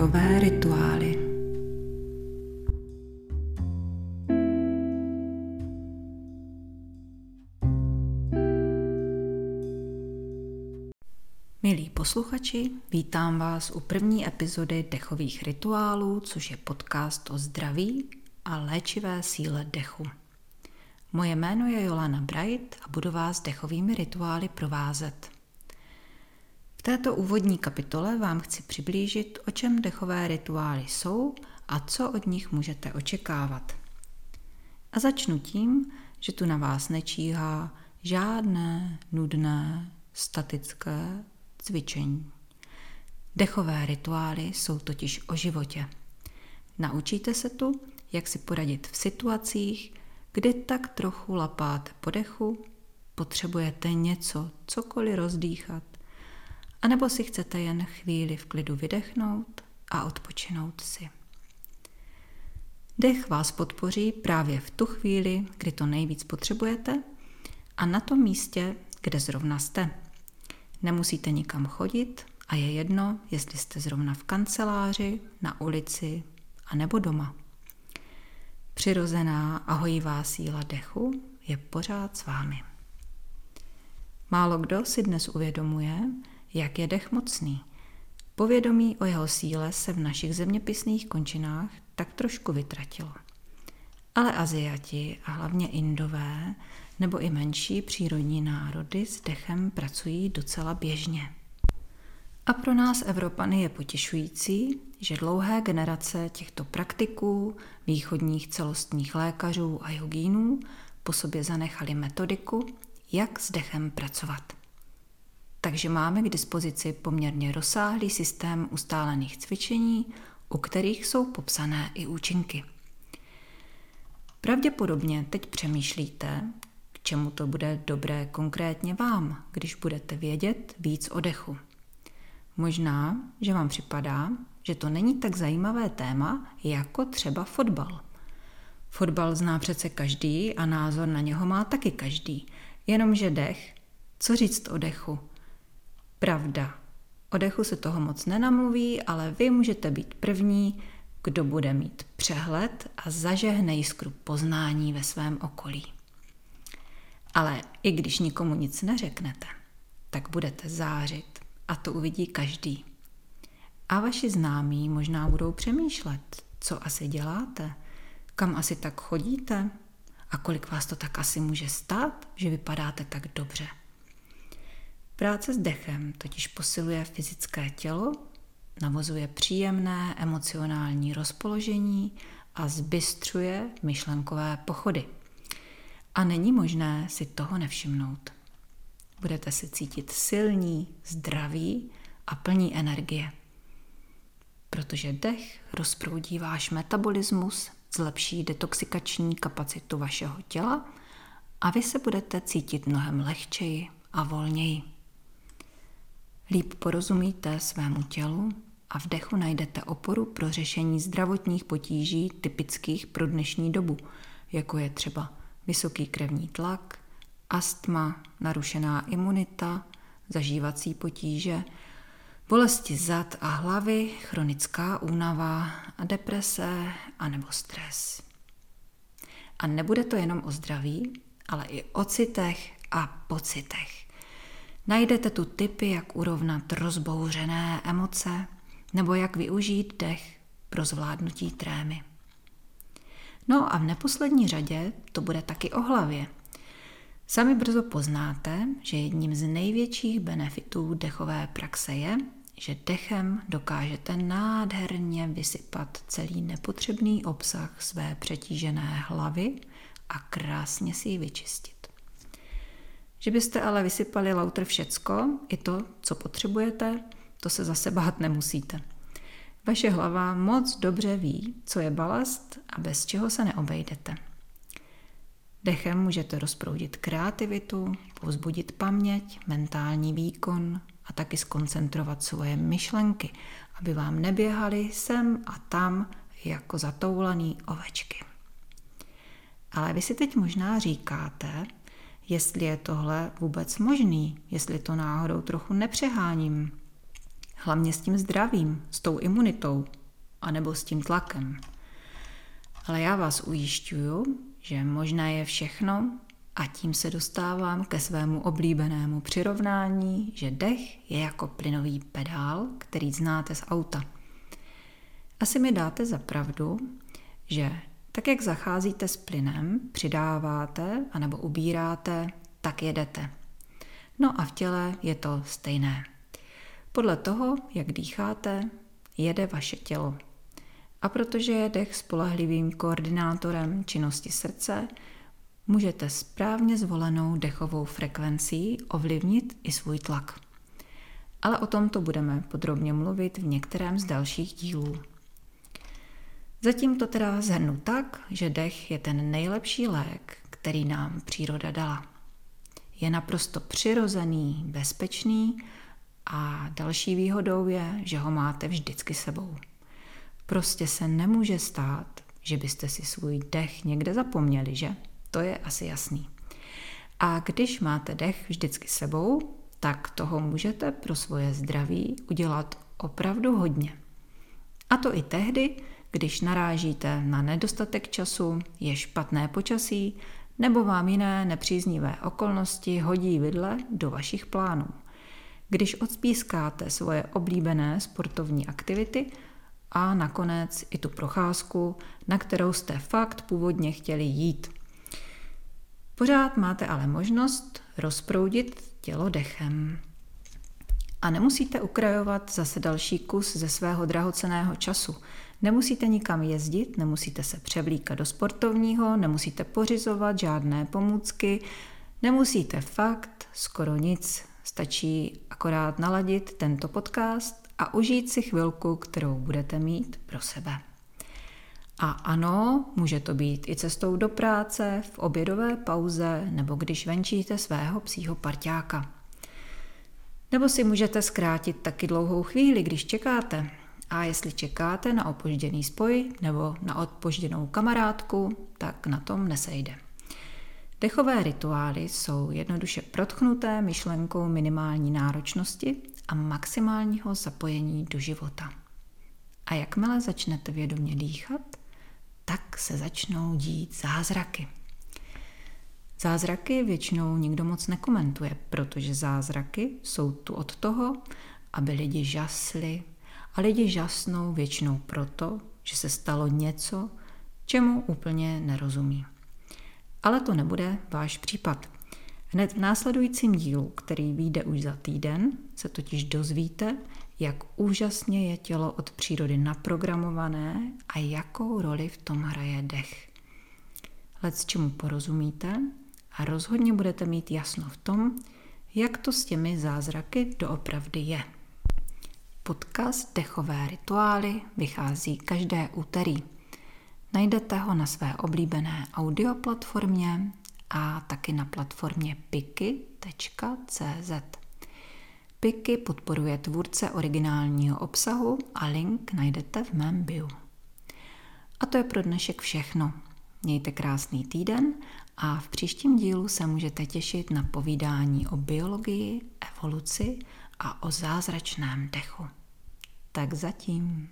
Dechové rituály. Milí posluchači, vítám vás u první epizody dechových rituálů, což je podcast o zdraví a léčivé síle dechu. Moje jméno je Jolana Bright a budu vás dechovými rituály provázet. V této úvodní kapitole vám chci přiblížit, o čem dechové rituály jsou a co od nich můžete očekávat. A začnu tím, že tu na vás nečíhá žádné nudné, statické cvičení. Dechové rituály jsou totiž o životě. Naučíte se tu, jak si poradit v situacích, kdy tak trochu lapáte po dechu, potřebujete něco, cokoliv rozdýchat, anebo si chcete jen chvíli v klidu vydechnout a odpočinout si. Dech vás podpoří právě v tu chvíli, kdy to nejvíc potřebujete a na tom místě, kde zrovna jste. Nemusíte nikam chodit a je jedno, jestli jste zrovna v kanceláři, na ulici a nebo doma. Přirozená a hojivá síla dechu je pořád s vámi. Málo kdo si dnes uvědomuje, jak je dech mocný. Povědomí o jeho síle se v našich zeměpisných končinách tak trošku vytratilo. Ale Aziati a hlavně Indové nebo i menší přírodní národy s dechem pracují docela běžně. A pro nás Evropany je potěšující, že dlouhé generace těchto praktiků, východních celostních lékařů a jogínů po sobě zanechali metodiku, jak s dechem pracovat. Takže máme k dispozici poměrně rozsáhlý systém ustálených cvičení, u kterých jsou popsané i účinky. Pravděpodobně teď přemýšlíte, k čemu to bude dobré konkrétně vám, když budete vědět víc o dechu. Možná, že vám připadá, že to není tak zajímavé téma jako třeba fotbal. Fotbal zná přece každý a názor na něho má taky každý, jenomže dech, co říct o dechu? Pravda. O dechu se toho moc nenamluví, ale vy můžete být první, kdo bude mít přehled a zažehne jiskru poznání ve svém okolí. Ale i když nikomu nic neřeknete, tak budete zářit a to uvidí každý. A vaši známí možná budou přemýšlet, co asi děláte, kam asi tak chodíte a kolik vás to tak asi může stát, že vypadáte tak dobře. Práce s dechem totiž posiluje fyzické tělo, navozuje příjemné emocionální rozpoložení a zbystřuje myšlenkové pochody. A není možné si toho nevšimnout. Budete se cítit silní, zdraví a plní energie. Protože dech rozproudí váš metabolismus, zlepší detoxikační kapacitu vašeho těla a vy se budete cítit mnohem lehčeji a volněji. Líp porozumíte svému tělu a v dechu najdete oporu pro řešení zdravotních potíží typických pro dnešní dobu, jako je třeba vysoký krevní tlak, astma, narušená imunita, zažívací potíže, bolesti zad a hlavy, chronická únava, deprese a nebo stres. A nebude to jenom o zdraví, ale i o citech a pocitech. Najdete tu typy, jak urovnat rozbouřené emoce nebo jak využít dech pro zvládnutí trémy. No a v neposlední řadě to bude taky o hlavě – Sami brzo poznáte, že jedním z největších benefitů dechové praxe je, že dechem dokážete nádherně vysypat celý nepotřebný obsah své přetížené hlavy a krásně si ji vyčistit. Že byste ale vysypali lauter všecko, i to, co potřebujete, to se zase bát nemusíte. Vaše hlava moc dobře ví, co je balast a bez čeho se neobejdete. Dechem můžete rozproudit kreativitu, povzbudit paměť, mentální výkon a taky skoncentrovat svoje myšlenky, aby vám neběhaly sem a tam jako zatoulaný ovečky. Ale vy si teď možná říkáte, jestli je tohle vůbec možný, jestli to náhodou trochu nepřeháním. Hlavně s tím zdravím, s tou imunitou, anebo s tím tlakem. Ale já vás ujišťuju, že možná je všechno a tím se dostávám ke svému oblíbenému přirovnání, že dech je jako plynový pedál, který znáte z auta. Asi mi dáte za pravdu, že tak, jak zacházíte s plynem, přidáváte anebo ubíráte, tak jedete. No a v těle je to stejné. Podle toho, jak dýcháte, jede vaše tělo. A protože je dech spolehlivým koordinátorem činnosti srdce, můžete správně zvolenou dechovou frekvencí ovlivnit i svůj tlak. Ale o tomto budeme podrobně mluvit v některém z dalších dílů. Zatím to teda zhrnu tak, že dech je ten nejlepší lék, který nám příroda dala. Je naprosto přirozený, bezpečný a další výhodou je, že ho máte vždycky sebou. Prostě se nemůže stát, že byste si svůj dech někde zapomněli, že? To je asi jasný. A když máte dech vždycky sebou, tak toho můžete pro svoje zdraví udělat opravdu hodně. A to i tehdy, když narážíte na nedostatek času, je špatné počasí, nebo vám jiné nepříznivé okolnosti hodí vidle do vašich plánů. Když odspískáte svoje oblíbené sportovní aktivity a nakonec i tu procházku, na kterou jste fakt původně chtěli jít. Pořád máte ale možnost rozproudit tělo dechem. A nemusíte ukrajovat zase další kus ze svého drahoceného času. Nemusíte nikam jezdit, nemusíte se převlíkat do sportovního, nemusíte pořizovat žádné pomůcky, nemusíte fakt skoro nic. Stačí akorát naladit tento podcast a užít si chvilku, kterou budete mít pro sebe. A ano, může to být i cestou do práce, v obědové pauze nebo když venčíte svého psího parťáka. Nebo si můžete zkrátit taky dlouhou chvíli, když čekáte. A jestli čekáte na opožděný spoj nebo na odpožděnou kamarádku, tak na tom nesejde. Dechové rituály jsou jednoduše protchnuté myšlenkou minimální náročnosti a maximálního zapojení do života. A jakmile začnete vědomě dýchat, tak se začnou dít zázraky. Zázraky většinou nikdo moc nekomentuje, protože zázraky jsou tu od toho, aby lidi žasli. A lidi žasnou většinou proto, že se stalo něco, čemu úplně nerozumí. Ale to nebude váš případ. Hned v následujícím dílu, který vyjde už za týden, se totiž dozvíte, jak úžasně je tělo od přírody naprogramované a jakou roli v tom hraje dech. Lec čemu porozumíte a rozhodně budete mít jasno v tom, jak to s těmi zázraky doopravdy je. Podcast Dechové rituály vychází každé úterý. Najdete ho na své oblíbené audioplatformě a taky na platformě piky.cz. Piky podporuje tvůrce originálního obsahu a link najdete v mém bio. A to je pro dnešek všechno. Mějte krásný týden a v příštím dílu se můžete těšit na povídání o biologii, evoluci a o zázračném dechu. Tak zatím.